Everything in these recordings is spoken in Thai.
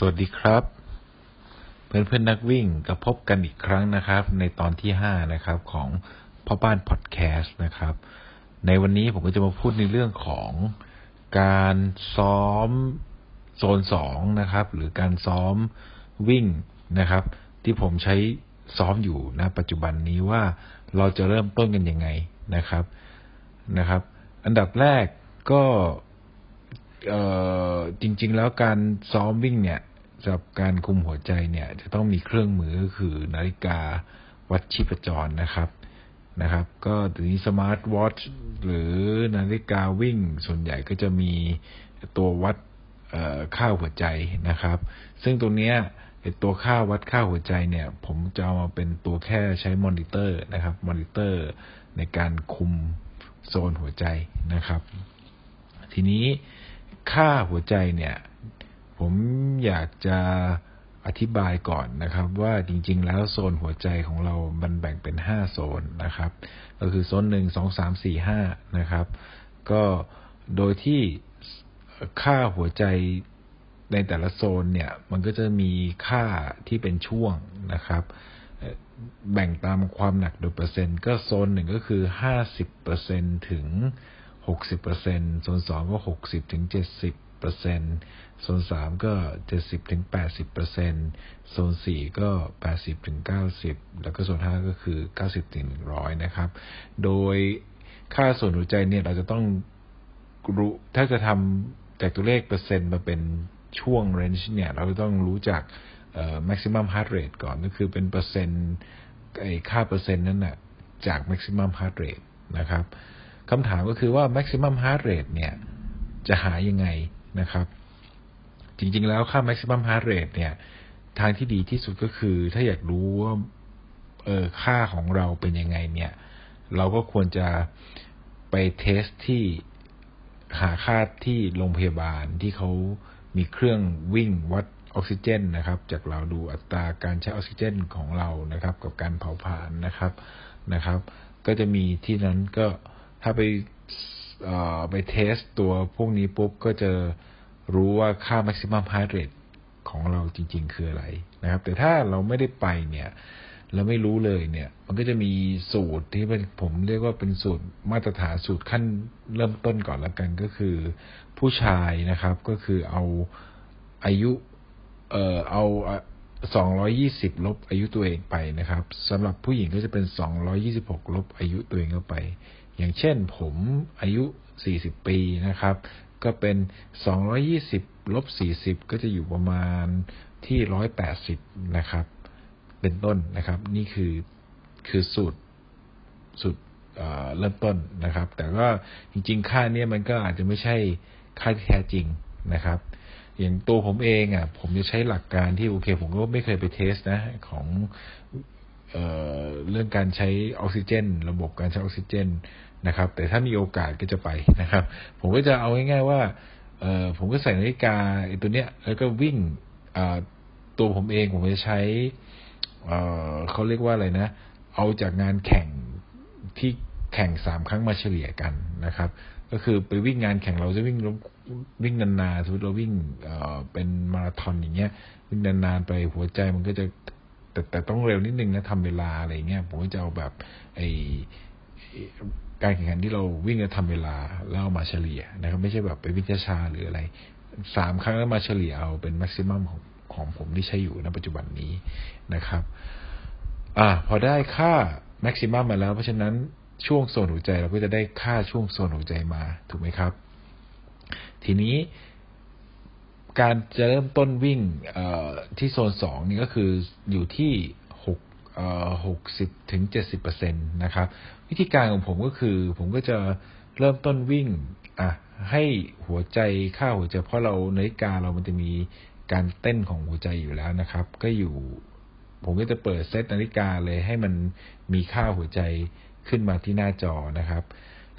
สวัสดีครับ เพื่อนเพื่อนนักวิ่งก็พบกันอีกครั้งนะครับ ในตอนที่ห้านะครับของพ่อบ้านพอดแคสต์นะครับ ในวันนี้ผมก็จะมาพูดในเรื่องของการซ้อมโซนสองนะครับ หรือการซ้อมวิ่งนะครับ ที่ผมใช้ซ้อมอยู่นะปัจจุบันนี้ว่าเราจะเริ่มต้นกันยังไงนะครับนะครับ อันดับแรกก็จริง ๆ แล้วการซ้อมวิ่งเนี่ย สำหรับการคุมหัวใจเนี่ย จะต้องมีเครื่องมือก็คือนาฬิกาวัดชีพจรนะครับนะครับ ก็ถึงสมาร์ทวอทช์หรือนาฬิกาวิ่งส่วนใหญ่ก็จะมีตัววัดค่าหัวใจนะครับ ซึ่งตรงเนี้ยตัวค่าวัดค่าหัวใจเนี่ย ผมจะเอามาเป็นตัวแค่ใช้มอนิเตอร์นะครับ มอนิเตอร์ในการคุมโซนหัวใจนะครับ ทีนี้ค่าหัวใจเนี่ย ผมอยากจะอธิบายก่อนนะครับ ว่าจริง ๆ แล้วโซนหัวใจของเรามันแบ่งเป็นห้าโซนนะครับ ก็คือโซนหนึ่งสองสามสี่ห้านะครับ ก็โดยที่ค่าหัวใจในแต่ละโซนเนี่ย มันก็จะมีค่าที่เป็นช่วงนะครับ แบ่งตามความหนักโดยเปอร์เซ็นต์ก็โซนหนึ่งก็คือห้าสิบเปอร์เซ็นถึงหกสิบเปอร์เซ็นโซนสองก็หกสิบถึงเจ็ดสิบ เปอร์เซ็นต์โซนสามก็เจ็ดสิบถึงแปดสิบเปอร์เซ็นต์โซนสี่ก็แปดสิบถึงเก้าสิบแล้วก็โซนห้าก็คือเก้าสิบถึงหนึ่งร้อยนะครับ โดยค่าส่วนหัวใจเนี่ยเราจะต้องรู้ถ้าจะทำจากตัวเลขเปอร์เซ็นต์มาเป็นช่วงเรนจ์เนี่ย เราต้องรู้จักเอ่อ maximum heart rate ก่อนก็คือเป็นเปอร์เซ็นต์ไอ้ค่าเปอร์เซ็นต์นั้นนะจาก maximum heart rate นะครับคำถามก็คือว่า maximum heart rate เนี่ย จะหายังไง นะครับ จริงๆแล้วค่า maximum heart rate เนี่ย ทางที่ดีที่สุดก็คือ ถ้าอยากรู้ว่าเออค่าของเราเป็นยังไงเนี่ย เราก็ควรจะไปเทสที่หาค่าที่โรงพยาบาลที่เขามีเครื่องวิ่งวัดออกซิเจนนะครับ จากเราดูอัตราการใช้ออกซิเจนของเรานะครับ กับการเผาผลาญนะครับนะครับ ก็จะมีที่นั้นก็ถ้าไป ไปเทสตัวพวกนี้ปุ๊บก็จะรู้ว่าค่า maximum heart rate ของเราจริง ๆ คืออะไรนะครับ แต่ถ้าเราไม่ได้ไปเนี่ยเราไม่รู้เลยเนี่ย มันก็จะมีสูตรที่เป็นผมเรียกว่าเป็นสูตรมาตรฐานสูตรขั้นเริ่มต้นก่อนละกันก็คือ ผู้ชายนะครับก็คือเอาอายุ เอ่อเอาสองร้อยี่สิบลบอายุตัวเองไปนะครับสำหรับผู้หญิงก็จะเป็นสองร้อยี่สิบหกลบอายุตัวเองเข้าไป อย่างเช่นผมอายุ 40 ปีนะครับ ก็เป็น 220 ลบ 40 ก็จะอยู่ประมาณที่ 180 นะครับ เป็นต้นนะครับ นี่คือคือสูตรสูตรเริ่มต้นนะครับ แต่ก็จริง ๆ ค่าเนี้ยมันก็อาจจะไม่ใช่ค่าที่แท้จริงนะครับ อย่างตัวผมเองอะ ผมจะใช้หลักการที่โอเค ผมก็ไม่เคยไปเทสนะ ของ เเรื่องการใช้ออกซิเจน ระบบการใช้ออกซิเจนนะครับ แต่ถ้ามีโอกาสก็จะไปนะครับ ผมก็จะเอาง่ายๆว่าเออผมก็ใส่นาฬิกาไอ้ตัวเนี้ย แล้วก็วิ่งตัวผมเองผมจะใช้เออเขาเรียกว่าอะไรนะ เอาจากงานแข่งที่แข่งสามครั้งมาเฉลี่ยกันนะครับ ก็คือไปวิ่งงานแข่งเราจะวิ่งวิ่งนานๆสมมติเราวิ่งเเป็นมาราธอนอย่างเงี้ย วิ่งนานๆไปหัวใจมันก็จะ แต่แต่ต้องเร็วนิดนึงนะทำเวลาอะไรเงี้ยผมก็จะเอาแบบไอการแข่งขันที่เราวิ่งจะทำเวลาแล้วเอามาเฉลี่ยนะครับ ไม่ใช่แบบไปวิ่งช้าหรืออะไรสามครั้งแล้วมาเฉลี่ยเอาเป็นแม็กซิมัมของของผมที่ใช้อยู่ในปัจจุบันนี้นะครับ อ่า พอได้ค่าแม็กซิมัมมาแล้ว เพราะฉะนั้นช่วงโซนหัวใจเราก็จะได้ค่าช่วงโซนหัวใจมาถูกไหมครับ ทีนี้ การจะเริ่มต้นวิ่งที่โซนสองนี่ก็คืออยู่ที่หกสิบถึงเจ็ดสิบเปอร์เซ็นตนะครับ วิธีการของผมก็คือ ผมก็จะเริ่มต้นวิ่งอะให้หัวใจค่าหัวใจเพราะเรานาฬิกาเรามันจะมีการเต้นของหัวใจอยู่แล้วนะครับ ก็อยู่ ผมก็จะเปิดเซตนาฬิกาเลยให้มันมีค่าหัวใจขึ้นมาที่หน้าจอนะครับ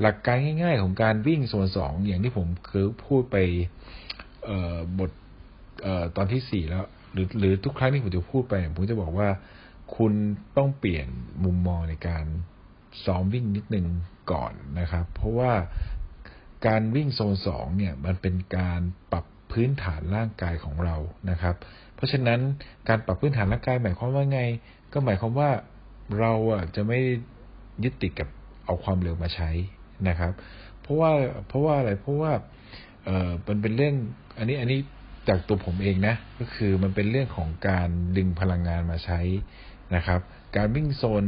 หลักการง่าย ๆ ของการวิ่งส่วนสองอย่างที่ผมเคยพูดไป บทตอนที่สี่แล้ว หรือหรือทุกครั้งที่ผมจะพูดไปผมจะบอกว่าคุณต้องเปลี่ยนมุมมองในการซ้อมวิ่งนิดนึงก่อนนะครับ เพราะว่าการวิ่งโซนสองเนี่ยมันเป็นการปรับพื้พื้นฐานร่างกายของเรานะครับ เพราะฉะนั้นการปรับพื้นฐานร่างกายหมายความว่าไง ก็หมายความว่าเราอะจะไม่ยึดติดกับเอาความเร็วมาใช้นะครับ เพราะว่าเพราะว่าอะไรเพราะว่าเออมันเป็นเรื่อง อันนี้อันนี้จากตัวผมเองนะ ก็คือมันเป็นเรื่องของการดึงพลังงานมาใช้นะครับ การวิ่งโซน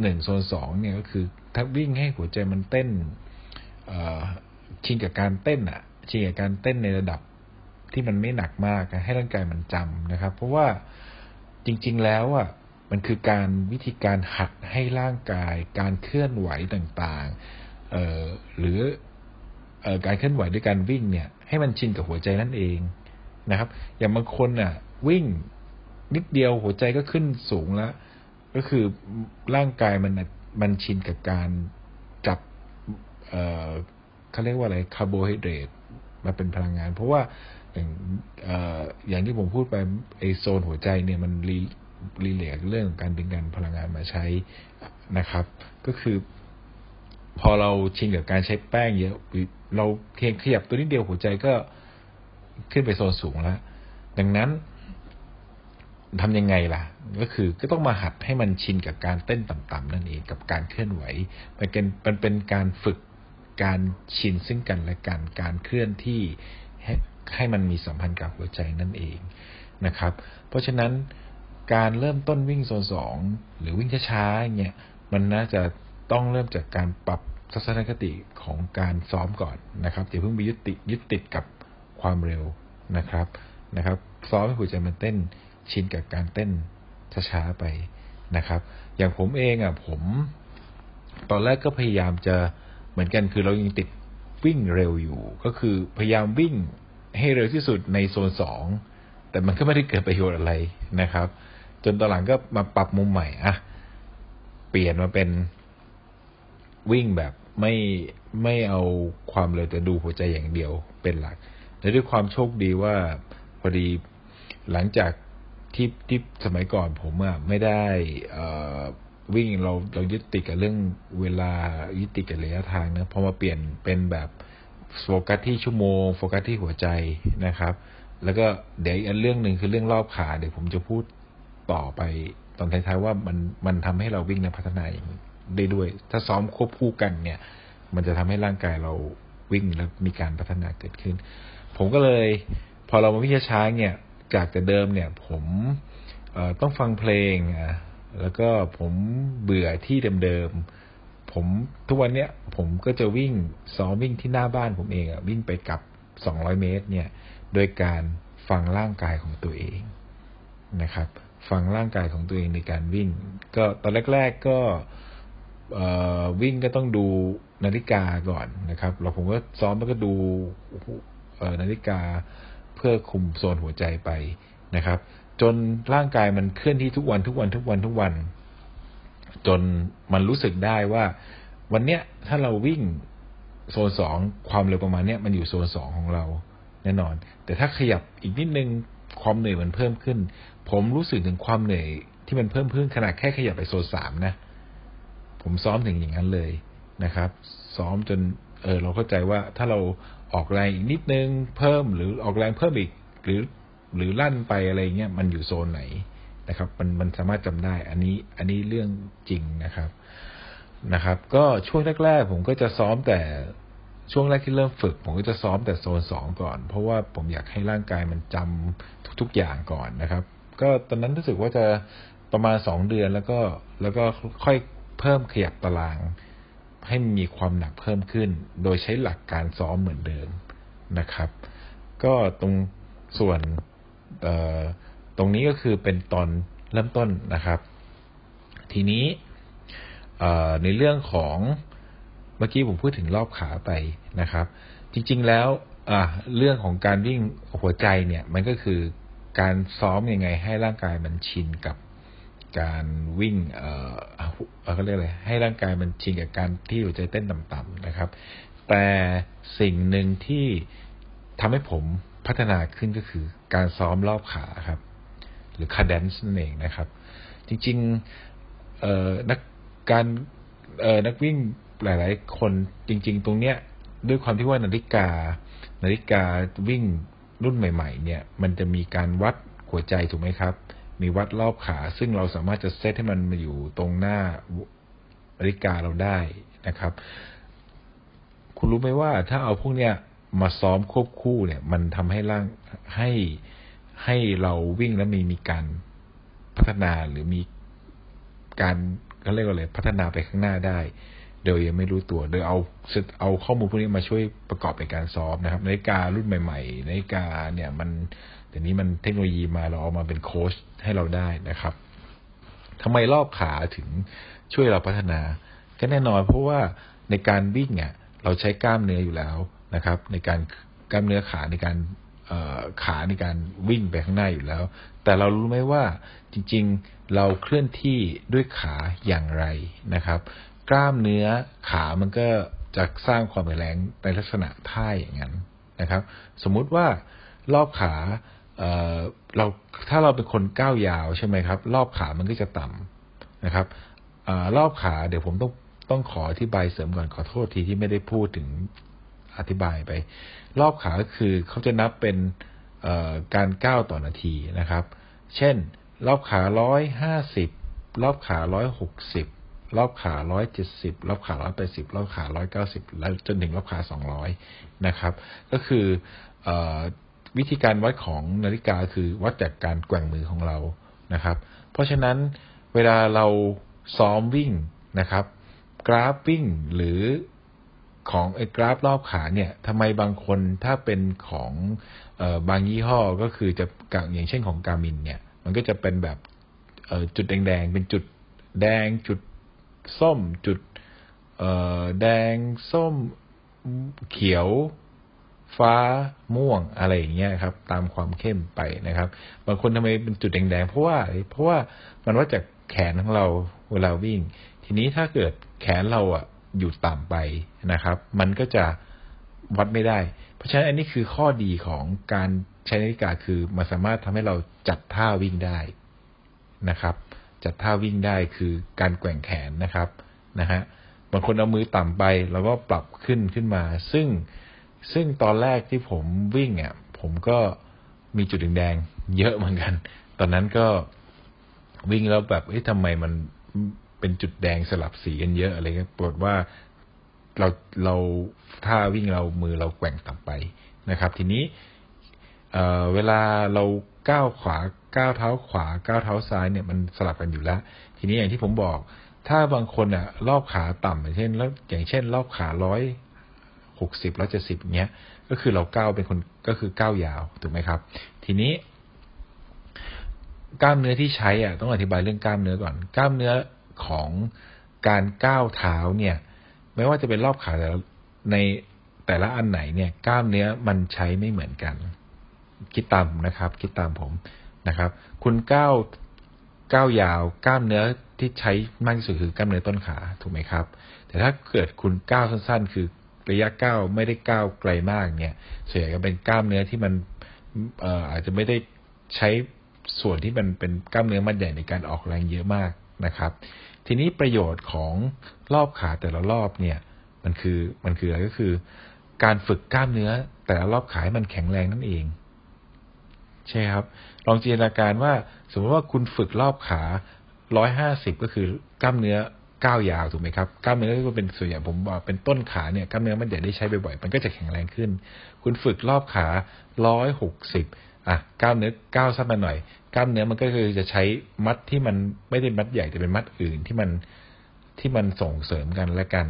หนึ่งโซนสองเนี่ยก็คือถ้าวิ่งให้หัวใจมันเต้นชินกับการเต้นอะชินกับการเต้นในระดับที่มันไม่หนักมากให้ร่างกายมันจำนะครับ เพราะว่าจริง ๆ แล้วอะมันคือการวิธีการหัดให้ร่างกาย การเคลื่อนไหวต่างๆเออหรือ การเคลื่อนไหวด้วยการวิ่งเนี่ย ให้มันชินกับหัวใจนั่นเองนะครับ อย่างบางคนอะ วิ่งนิดเดียวหัวใจก็ขึ้นสูงแล้ว ก็คือร่างกายมันมันชินกับการจับเอ่อเขาเรียกว่าอะไรคาร์โบไฮเดรตมาเป็นพลังงาน เพราะว่าอย่างอย่างที่ผมพูดไปไอโซนหัวใจเนี่ยมันรีรีเลทเรื่องการดึงดันพลังงานมาใช้นะครับ ก็คือ พอเราชินกับการใช้แป้งเยอะ เราเพียงขยับตัวนิดเดียวหัวใจก็ขึ้นไปโซนสูงแล้ว ดังนั้นทำยังไงล่ะ ก็คือก็ต้องมาหัดให้มันชินกับการเต้นต่ำๆนั่นเองกับการเคลื่อนไหวมันเป็นมันเป็นการฝึกการชินซึ่งกันและกันการเคลื่อนที่ให้ให้มันมีสัมพันธ์กับหัวใจนั่นเองนะครับ เพราะฉะนั้นการเริ่มต้นวิ่งโซนสองหรือวิ่งช้าๆเนี่ยมันน่าจะต้องเริ่มจากการปรับ ทัศนคติของการซ้อมก่อนนะครับอย่าเพิ่งไปยึดติดยึดติดกับความเร็วนะครับนะครับ ซ้อมให้หัวใจมันเต้นชินกับการเต้นช้าๆไปนะครับ อย่างผมเองอะผม ตอนแรกก็พยายามจะเหมือนกันคือเรายังติดวิ่งเร็วอยู่ ก็คือพยายามวิ่งให้เร็วที่สุดในโซนสองแต่มันก็ไม่ได้เกิดประโยชน์อะไรนะครับ จนตอนหลังก็มาปรับมุมใหม่อะเปลี่ยนมาเป็นวิ่งแบบ ไม่ไม่เอาความเร็วแต่ดูหัวใจอย่างเดียวเป็นหลัก และด้วยความโชคดีว่าพอดีหลังจากที่ที่สมัยก่อนผมอะไม่ได้วิ่งเราเรายึดติดกับเรื่องเวลายึดติดกับระยะทางนะพอมาเปลี่ยนเป็นแบบโฟกัสที่ชั่วโมงโฟกัสที่หัวใจนะครับ แล้วก็เดี๋ยวอีกเรื่องหนึ่งคือเรื่องรอบขาเดี๋ยวผมจะพูดต่อไปตอนท้ายๆว่ามันมันทำให้เราวิ่งในพัฒนาอย่างนี้ ได้ด้วย ถ้าซ้อมควบคู่กันเนี่ย มันจะทำให้ร่างกายเราวิ่งแล้วมีการพัฒนาเกิดขึ้น ผมก็เลย พอเรามาวิ่งช้าๆเนี่ย จากแต่เดิมเนี่ย ผมต้องฟังเพลงแล้วก็ผมเบื่อที่เดิมๆผมทุกวันเนี้ยผมก็จะวิ่งซ้อมวิ่งที่หน้าบ้านผมเองอะวิ่งไปกับสองร้อยเมตร เนี่ย โดยการฟังร่างกายของตัวเองนะครับ ฟังร่างกายของตัวเองในการวิ่ง ก็ตอนแรก ๆก็ วิ่งก็ต้องดูนาฬิกาก่อนนะครับเราผมก็ซ้อมแล้วก็ดูนาฬิกาเพื่อคุมโซนหัวใจไปนะครับ จนร่างกายมันเคลื่อนที่ทุกวันทุกวันทุกวันทุกวัน จนมันรู้สึกได้ว่า วันเนี้ยถ้าเราวิ่งโซนสองความเร็วประมาณเนี้ยมันอยู่โซนสองของเราแน่นอน แต่ถ้าขยับอีกนิดนึงความเหนื่อยมันเพิ่มขึ้น ผมรู้สึกถึงความเหนื่อยที่มันเพิ่มขึ้นขนาดแค่ขยับไปโซนสามนะ ผมซ้อมถึงอย่างนั้นเลยนะครับ ซ้อมจนเออเราเข้าใจว่าถ้าเราออกแรงอีกนิดนึงเพิ่มหรือออกแรงเพิ่มอีก หรือหรือลั่นไปอะไรเงี้ยมันอยู่โซนไหนนะครับ มันมันสามารถจำได้ อันนี้อันนี้เรื่องจริงนะครับนะครับ ก็ช่วงแรกๆผมก็จะซ้อมแต่ช่วงแรกที่เริ่มฝึก ผมก็จะซ้อมแต่โซนสองก่อน เพราะว่าผมอยากให้ร่างกายมันจำทุก ๆอย่างก่อนนะครับ ก็ตอนนั้นรู้สึกว่าจะประมาณสองเดือนแล้วก็แล้วก็ค่อย เพิ่มขยับตาราง ให้มีความหนักเพิ่มขึ้น โดยใช้หลักการซ้อมเหมือนเดิมนะครับ ก็ตรงส่วนตรงนี้ก็คือเป็นตอนเริ่มต้นนะครับ ทีนี้ในเรื่องของเมื่อกี้ผมพูดถึงรอบขาไปนะครับ จริง ๆแล้วเรื่องของการวิ่งหัวใจเนี่ย มันก็คือการซ้อมยังไงให้ร่างกายมันชินกับ การวิ่งเอ่อเขาเรียกอะไรให้ร่างกายมันชินกับการที่หัวใจเต้นต่ำๆนะครับ แต่สิ่งหนึ่งที่ทำให้ผมพัฒนาขึ้นก็คือการซ้อมรอบขาครับ หรือ cadence นั่นเองนะครับ จริงๆนักการนักวิ่งหลายๆ คนจริง ๆ ตรงเนี้ยด้วยความที่ว่านาฬิกา นาฬิกาวิ่งรุ่นใหม่ ๆ เนี่ย มันจะมีการวัดหัวใจถูกไหมครับ มีวัดรอบขา ซึ่งเราสามารถจะเซตให้มันมาอยู่ตรงหน้านาฬิกาเราได้นะครับ คุณรู้ไหมว่าถ้าเอาพวกเนี้ยมาซ้อมควบคู่เนี่ย มันทำให้ร่างให้ให้เราวิ่งแล้วมีมีการพัฒนาหรือมีการเขาเรียกว่าอะไรพัฒนาไปข้างหน้าได้ โดยยังไม่รู้ตัว โดยเอาเอาข้อมูลพวกนี้มาช่วยประกอบในการซ้อมนะครับนาฬิการุ่นใหม่ๆนาฬิกาเนี่ย มันเดี๋ยวนี้มันเทคโนโลยีมาเราเอามาเป็นโค้ช ให้เราได้นะครับทำไมรอบขาถึงช่วยเราพัฒนา ก็แน่นอนเพราะว่าในการวิ่งเนี่ยเราใช้กล้ามเนื้ออยู่แล้วนะครับ ในการกล้ามเนื้อขาในการขาในการวิ่งไปข้างหน้าอยู่แล้ว แต่เรารู้ไหมว่าจริงๆเราเคลื่อนที่ด้วยขาอย่างไรนะครับ กล้ามเนื้อขามันก็จะสร้างความแข็งแรงในลักษณะท่าอย่างนั้นนะครับ สมมุติว่ารอบขา เราถ้าเราเป็นคนก้าวยาวใช่ไหมครับ รอบขามันก็จะต่ำนะครับอรอบขาเดี๋ยวผมต้องต้องขออธิบายเสริมก่อนขอโทษทีที่ไม่ได้พูดถึงอธิบายไป รอบขาก็คือเขาจะนับเป็นการก้าวต่อนาทีนะครับ เช่น รอบขาร้อยห้าสิบรอบขาร้อยหกสิบรอบขาร้อยเจ็ดสิบรอบขาร้อยแปดสิบรอบขาร้อยเก้าสิบแล้วจนถึงรอบขาสองร้อยนะครับ ก็คืออ วิธีการวัดของนาฬิกาคือวัดจากการแกว่งมือของเรานะครับ เพราะฉะนั้นเวลาเราซ้อมวิ่งนะครับ กราฟวิ่งหรือของไอ้กราฟรอบขาเนี่ยทำไมบางคนถ้าเป็นของออบางยี่ห้อก็คือจะอย่างเช่นของกามินเนี่ย มันก็จะเป็นแบบจุดแดงๆ เป็นจุดแดงจุดส้ม จุดแดงส้มเขียว ฟ้าม่วงอะไรอย่างเงี้ยครับ ตามความเข้มไปนะครับ บางคนทำไมเป็นจุดแดงๆเพราะว่าเพราะว่ามันว่าจากแขนของเราเวลาวิ่ง ทีนี้ถ้าเกิดแขนเราอะอยู่ต่ำไปนะครับ มันก็จะวัดไม่ได้ เพราะฉะนั้นอันนี้คือข้อดีของการใช้นาฬิกาคือมันสามารถทำให้เราจัดท่าวิ่งได้นะครับ จัดท่าวิ่งได้คือการแกว่งแขนนะครับนะฮะบางคนเอามือต่ำไป แล้วก็ปรับขึ้นขึ้นมา ซึ่ง ซึ่งตอนแรกที่ผมวิ่งอะผมก็มีจุดแดงเยอะเหมือนกัน ตอนนั้นก็วิ่งแล้วแบบเอ๊ะทำไมมันเป็นจุดแดงสลับสีกันเยอะอะไรเงี้ยปรากฏว่าเราเราถ้าวิ่งเรามือเราแกว่งต่ำไปนะครับ ทีนี้เเวลาเราก้าวขวาก้าวเท้าขวาก้าวเท้าซ้ายเนี่ยมันสลับกันอยู่แล้ว ทีนี้อย่างที่ผมบอก ถ้าบางคนอะรอบขาต่ำอย่างเช่น แล้วอย่างเช่น รอบขาร้อย หกสิบร้อยเจ็ดสิบเงี้ย ก็คือเราก้าวเป็นคนก็คือก้าวยาวถูกไหมครับ ทีนี้ กล้ามเนื้อที่ใช้อะต้องอธิบายเรื่องกล้ามเนื้อก่อน กล้ามเนื้อของการก้าวเท้าเนี่ย ไม่ว่าจะเป็นรอบขาแต่ในแต่ละอันไหนเนี่ย กล้ามเนื้อมันใช้ไม่เหมือนกัน คิดตามนะครับ คิดตามผมนะครับ คุณก้าวก้าวยาว กล้ามเนื้อที่ใช้มากที่สุดคือกล้ามเนื้อต้นขาถูกไหมครับ แต่ถ้าเกิดคุณก้าวสั้น ๆ คือ ระยะก้าวไม่ได้ก้าวไกลมากเนี่ยส่วนใหญ่ก็เป็นกล้ามเนื้อที่มันเอ่ออาจจะไม่ได้ใช้ส่วนที่มันเป็นกล้ามเนื้อมัดใหญ่ในการออกแรงเยอะมากนะครับ ทีนี้ประโยชน์ของรอบขาแต่ละรอบเนี่ยมันคือมันคืออะไรก็คือ การฝึกกล้ามเนื้อแต่ละรอบขาให้มันแข็งแรงนั่นเอง ใช่ครับ ลองจินตนาการว่า สมมติว่าคุณฝึกรอบขาร้อยห้าสิบก็คือกล้ามเนื้อ ก้าวยาวถูกไหมครับกล้ามเนื้อก็เป็นส่วนใหญ่ผมบอกเป็นต้นขาเนี่ยกล้ามเนื้อมันใหญ่ได้ใช้บ่อยๆมันก็จะแข็งแรงขึ้น คุณฝึกรอบขาร้อยหกสิบอะกล้ามเนื้อก้าวสั้นมาหน่อย กล้ามเนื้อมันก็คือจะใช้มัดที่มันไม่ได้มัดใหญ่แต่เป็นมัดอื่นที่มันที่มันส่งเสริมกันและกัน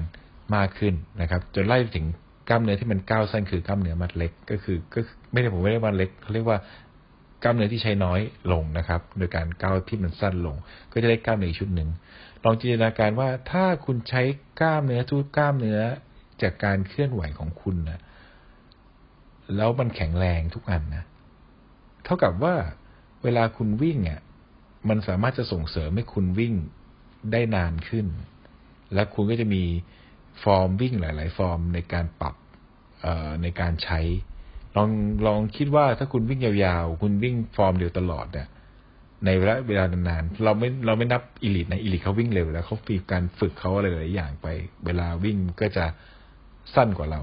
มากขึ้นนะครับ จนไล่ถึงกล้ามเนื้อที่มันก้าวสั้นคือกล้ามเนื้อมัดเล็กก็คือก็ไม่ได้ผมไม่ได้มัดเล็กเขาเรียกว่ากล้ามเนื้อที่ใช้น้อยลงนะครับ โดยการก้าวที่มันสั้นลง ก็จะได้กล้ามเนื้อชุดหนึ่ง ลองจินตนาการว่าถ้าคุณใช้กล้ามเนื้อทุกกล้ามเนื้อจากการเคลื่อนไหวของคุณนะแล้วมันแข็งแรงทุกอันนะ เท่ากับว่าเวลาคุณวิ่งอะมันสามารถจะส่งเสริมให้คุณวิ่งได้นานขึ้น และคุณก็จะมีฟอร์มวิ่งหลาย ๆ ฟอร์มในการปรับในการใช้ ลองลองคิดว่าถ้าคุณวิ่งยาวๆ คุณวิ่งฟอร์มเดียวตลอดเนี่ย ในเวลาเวลานานๆเราไม่เราไม่นับ elite นะ elite เขาวิ่งเร็วแล้วเขามีการฝึกเขาอะไรหลายอย่างไป เวลาวิ่งก็จะสั้นกว่าเรา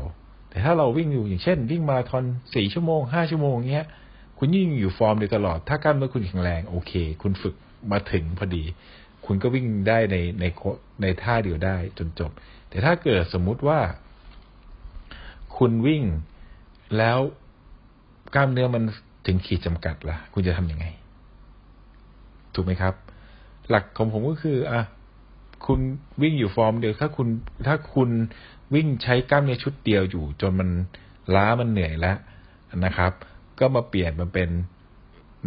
แต่ถ้าเราวิ่งอยู่อย่างเช่น วิ่งมาราธอนสี่ชั่วโมงห้าชั่วโมงเงี้ย คุณยิ่งอยู่ฟอร์มเดียวตลอด ถ้ากล้ามเนื้อคุณแข็งแรงโอเค คุณฝึกมาถึงพอดี คุณก็วิ่งได้ในในในท่าเดียวได้จนจบ แต่ถ้าเกิดสมมุติว่า คุณวิ่งแล้วกล้ามเนื้อมันถึงขีดจำกัดละ่ะ คุณจะทำยังไง ถูกไหมครับ หลักของผมก็คืออะคุณวิ่งอยู่ฟอร์มเดียวถ้าคุณถ้าคุณวิ่งใช้กล้ามเนื้อชุดเดียวอยู่ จนมันล้ามันเหนื่อยแล้วนะครับ ก็มาเปลี่ยนมันเป็น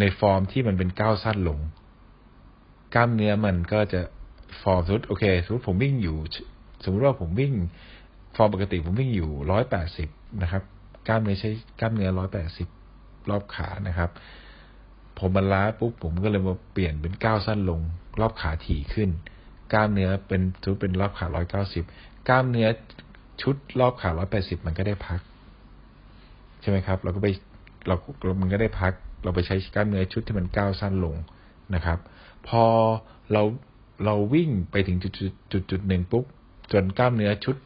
ในฟอร์มที่มันเป็นก้าวสั้นลง กล้ามเนื้อมันก็จะฟอร์มสมมติโอเคสมมติผมวิ่งอยู่ สมมติว่าผมวิ่ง ฟอร์มปกติผมวิ่งอยู่ร้อยแปดสิบนะครับ กล้ามเนื้อใช้กล้ามเนื้อร้อยแปดสิบรอบขานะครับ ผมมันล้าปุ๊บผมก็เลยมาเปลี่ยนเป็นก้าวสั้นลง รอบขาถี่ขึ้น กล้ามเนื้อเป็นชุดเป็นรอบขาร้อยเก้าสิบกล้ามเนื้อชุดรอบขาร้อยแปดสิบมันก็ได้พัก ใช่ไหมครับ เราก็ไปเรามันก็ได้พัก เราไปใช้กล้ามเนื้อชุดที่มันก้าวสั้นลงนะครับ พอเราเราวิ่งไปถึงจุดจุดจุดหนึ่งปุ๊บจนกล้ามเนื้อชุด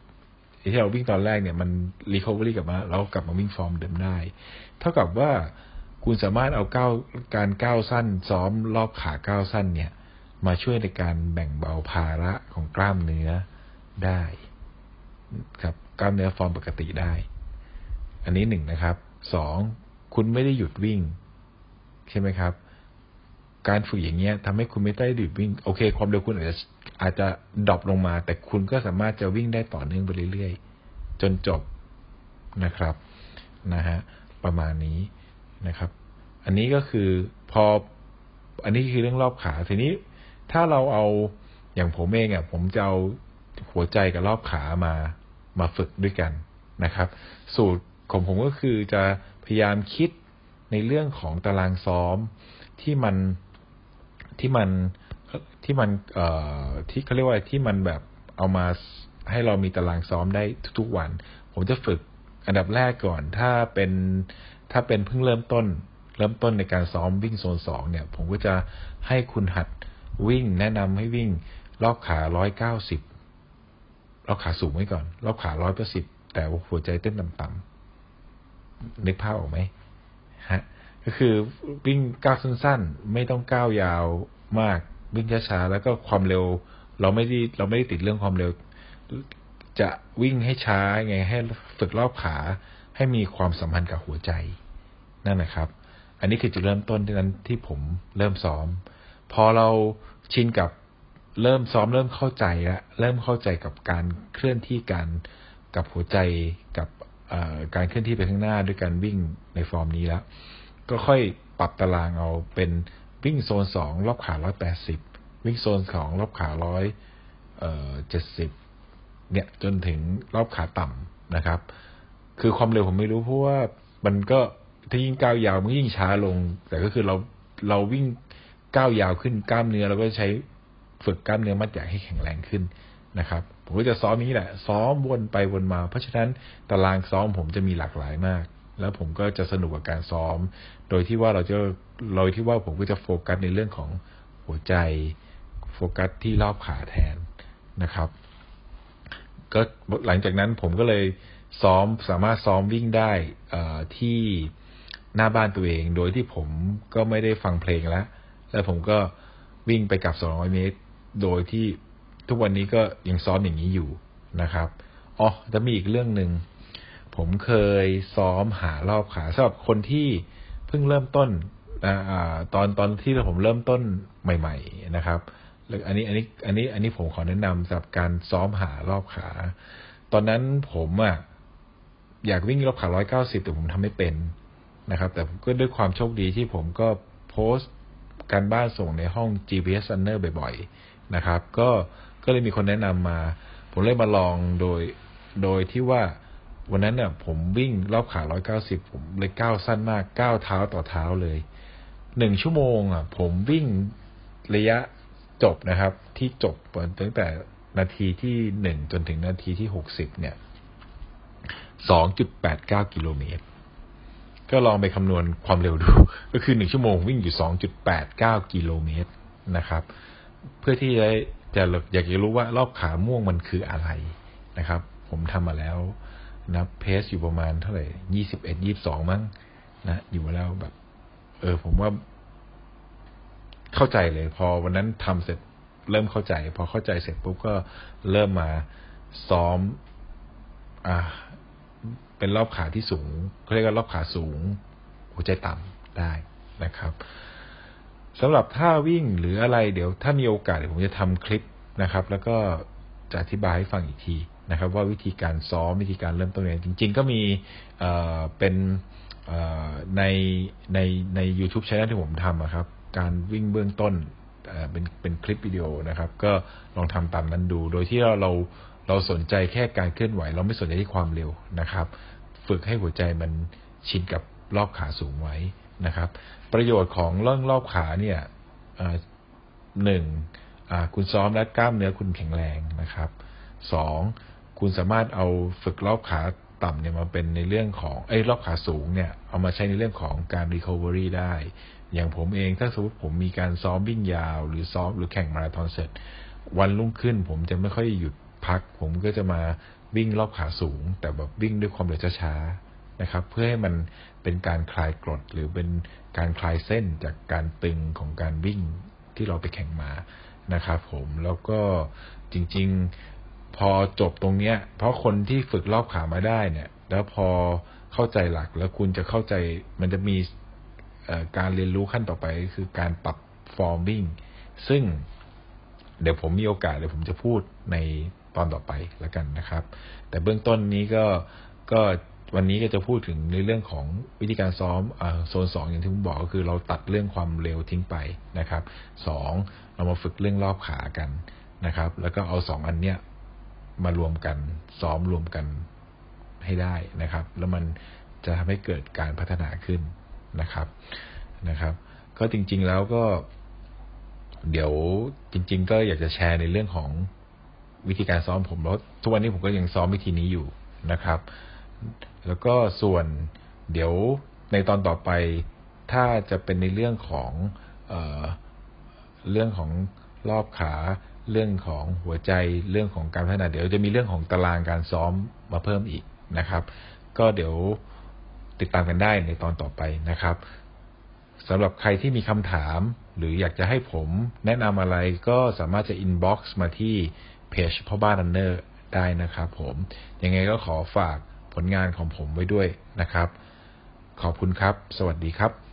ที่เราวิ่งตอนแรกเนี่ยมัน recovery กลับมาเรากลับมาวิ่งฟอร์มเดิมได้ เท่ากับว่า คุณสามารถเอาก้าวการก้าวสั้น ซ้อมรอบขาก้าวสั้นเนี่ย มาช่วยในการแบ่งเบาภาระของกล้ามเนื้อได้ครับกล้ามเนื้อฟอร์มปกติได้ อันนี้หนึ่งนะครับสองคุณไม่ได้หยุดวิ่ง ใช่ไหมครับ การฝึกอย่างเงี้ยทำให้คุณไม่ได้หยุดวิ่ง โอเค ความเร็วคุณอาจจะอาจจะ drop ลงมา แต่คุณก็สามารถจะวิ่งได้ต่อเนื่องไปเรื่อยๆ จนจบนะครับนะฮะประมาณนี้ นะครับ อันนี้ก็คือพออันนี้คือเรื่องรอบขาทีนี้ถ้าเราเอาอย่างผมเองอะผมจะเอาหัวใจกับรอบขามามาฝึกด้วยกันนะครับ สูตรของผมก็คือจะพยายามคิดในเรื่องของตารางซ้อมที่มันที่มันที่มันเอ่อที่เขาเรียกว่าที่มันแบบเอามาให้เรามีตารางซ้อมได้ทุกๆวัน ผมจะฝึก อันดับแรกก่อนถ้าเป็นถ้าเป็นเพิ่งเริ่มต้น เริ่มต้นในการซ้อมวิ่งโซนสองเนี่ย ผมก็จะให้คุณหัดวิ่งแนะนำให้วิ่ง รอบขาร้อยเก้าสิบเราขาสูงไว้ก่อนเราขาร้อยเปอร์สิบแต่หัวใจเต้นต่ำๆนึกภาพออกไหมฮะ ก็คือวิ่งก้าวสั้นๆ ไม่ต้องก้าวยาวมากวิ่งช้าๆแล้วก็ความเร็ว เราไม่ได้เราไม่ได้ติดเรื่องความเร็ว จะวิ่งให้ช้าไงให้ฝึกรอบขาให้มีความสัมพันธ์กับหัวใจนั่นนะครับ อันนี้คือจุดเริ่มต้นที่นั้นที่ผมเริ่มซ้อม พอเราชินกับเริ่มซ้อมเริ่มเข้าใจแล้วเริ่มเข้าใจกับการเคลื่อนที่การกับหัวใจกับการเคลื่อนที่ไปข้างหน้าด้วยการวิ่งในฟอร์มนี้แล้ว ก็ค่อยปรับตารางเอาเป็นวิ่งโซนสองรอบขาร้อยแปดสิบวิ่งโซนสองรอบขาร้อยเจ็ดสิบ เนี่ยจนถึงรอบขาต่ำนะครับ คือความเร็วผมไม่รู้เพราะว่ามันก็ถ้ายิ่งก้าวยาวมันยิ่งช้าลง แต่ก็คือเราเราวิ่งก้าวยาวขึ้นกล้ามเนื้อเราก็ใช้ฝึกกล้ามเนื้อมัดใหญ่ให้แข็งแรงขึ้นนะครับ ผมก็จะซ้อมนี้แหละ ซ้อมวนไปวนมา เพราะฉะนั้นตารางซ้อมผมจะมีหลากหลายมาก แล้วผมก็จะสนุกกับการซ้อม โดยที่ว่าเราจะโดยที่ว่าผมก็จะโฟกัสในเรื่องของหัวใจ โฟกัสที่รอบขาแทนนะครับ ก็หลังจากนั้นผมก็เลยซ้อมสามารถซ้อมวิ่งได้ที่หน้าบ้านตัวเอง โดยที่ผมก็ไม่ได้ฟังเพลงแล้ว แล้วผมก็วิ่งไปกับ 200 เมตร โดยที่ทุกวันนี้ก็ยังซ้อมอย่างนี้อยู่นะครับอ๋อจะมีอีกเรื่องหนึ่งผมเคยซ้อมหารอบขาสำหรับคนที่เพิ่งเริ่มต้นอตอนตอนที่ผมเริ่มต้นใหม่ ๆ นะครับ แล้วอันนี้อันนี้อันนี้อันนี้ผมขอแนะนำสำหรับการซ้อมหารอบขา ตอนนั้นผมอะอยากวิ่งรอบขาร้อยเก้าสิบแต่ผมทำไม่เป็นนะครับ แต่ก็ด้วยความโชคดีที่ผมก็โพสต์การบ้านส่งในห้อง GPS Runner บ่อย ๆ นะครับ ก็ก็เลยมีคนแนะนำมา ผมเลยมาลองโดยโดยที่ว่าวันนั้นเนี่ยผมวิ่งรอบขา190ผมเลยก้าวสั้นมากก้าวเท้าต่อเท้าเลยหนึ่งชั่วโมงอะ ผมวิ่งระยะ จบนะครับ ที่จบตั้งแต่นาทีที่หนึ่งจนถึงนาทีที่หกสิบเนี่ยสองจุดแปดเก้ากิโลเมตร ก็ลองไปคำนวณความเร็วดู ก็คือหนึ่งชั่วโมงวิ่งอยู่สองจุดแปดเก้ากิโลเมตรนะครับ เพื่อที่จะจะอยากจะรู้ว่ารอบขาม่วงมันคืออะไรนะครับ ผมทำมาแล้วนะเพสอยู่ประมาณเท่าไหร่ยี่สิบเอ็ดยี่บสองมั้งนะ อยู่แล้วแบบ เออ ผมว่า เข้าใจเลย พอวันนั้นทำเสร็จเริ่มเข้าใจ พอเข้าใจเสร็จปุ๊บก็เริ่มมาซ้อม อ่า เป็นรอบขาที่สูงเขาเรียกว่ารอบขาสูง หัวใจต่ำได้นะครับสำหรับท่าวิ่งหรืออะไรเดี๋ยวถ้ามีโอกาสเดี๋ยวผมจะทำคลิปนะครับ แล้วก็จะอธิบายให้ฟังอีกทีนะครับ ว่าวิธีการซ้อมวิธีการเริ่มต้นเองจริง ๆ ก็มีเเป็นในในใน YouTube channel ที่ผมทำครับ การวิ่งเบื้องต้นเป็นเป็นคลิปวิดีโอนะครับ ก็ลองทำตามนั้นดู โดยที่เราเราเราสนใจแค่การเคลื่อนไหว เราไม่สนใจที่ความเร็วนะครับ ฝึกให้หัวใจมันชินกับรอบขาสูงไว้นะครับ ประโยชน์ของเรื่องรอบขาเนี่ยหนึ่งคุณซ้อมและกล้ามเนื้อคุณแข็งแรงนะครับสองคุณสามารถเอาฝึกรอบขา ต่ำเนี่ยมาเป็นในเรื่องของไอ้รอบขาสูงเนี่ยเอามาใช้ในเรื่องของการ recovery ได้ อย่างผมเองถ้าสมมติผมมีการซ้อมวิ่งยาว หรือซ้อมหรือแข่งมาราธอนเสร็จ วันรุ่งขึ้นผมจะไม่ค่อยหยุดพัก ผมก็จะมาวิ่งรอบขาสูง แต่แบบวิ่งด้วยความเร็วช้าๆนะครับ เพื่อให้มันเป็นการคลายกรดหรือเป็นการคลายเส้นจากการตึงของการวิ่งที่เราไปแข่งมานะครับผมแล้วก็จริง ๆ พอจบตรงเนี้ย เพราะคนที่ฝึกรอบขามาได้เนี่ย แล้วพอเข้าใจหลักแล้วคุณจะเข้าใจมันจะมีการเรียนรู้ขั้นต่อไปคือการปรับฟอร์มวิ่งซึ่งเดี๋ยวผมมีโอกาสเดี๋ยวผมจะพูดในตอนต่อไปแล้วกันนะครับ แต่เบื้องต้นนี้ก็ก็วันนี้ก็จะพูดถึงในเรื่องของวิธีการซ้อมโซนสองอย่างที่ผมบอกก็คือเราตัดเรื่องความเร็วทิ้งไปนะครับสองเรามาฝึกเรื่องรอบขากันนะครับ แล้วก็เอาสองอันเนี้ย มารวมกัน ซ้อมรวมกันให้ได้นะครับ แล้วมันจะทำให้เกิดการพัฒนาขึ้นนะครับนะครับ ก็จริง ๆแล้วก็ เดี๋ยวจริง ๆ ก็อยากจะแชร์ในเรื่องของวิธีการซ้อมผมแล้วทุกวันนี้ผมก็ยังซ้อมวิธีนี้อยู่นะครับ แล้วก็ส่วนเดี๋ยวในตอนต่อไปถ้าจะเป็นในเรื่องของเออเรื่องของรอบขา เรื่องของหัวใจเรื่องของการพัฒนาเดี๋ยวจะมีเรื่องของตารางการซ้อมมาเพิ่มอีกนะครับ ก็เดี๋ยวติดตามกันได้ในตอนต่อไปนะครับสำหรับใครที่มีคำถาม หรืออยากจะให้ผมแนะนำอะไรก็สามารถจะ inbox มาที่เพจพ่อบ้านรันเนอร์ได้นะครับผม ยังไงก็ขอฝากผลงานของผมไว้ด้วยนะครับ ขอบคุณครับ สวัสดีครับ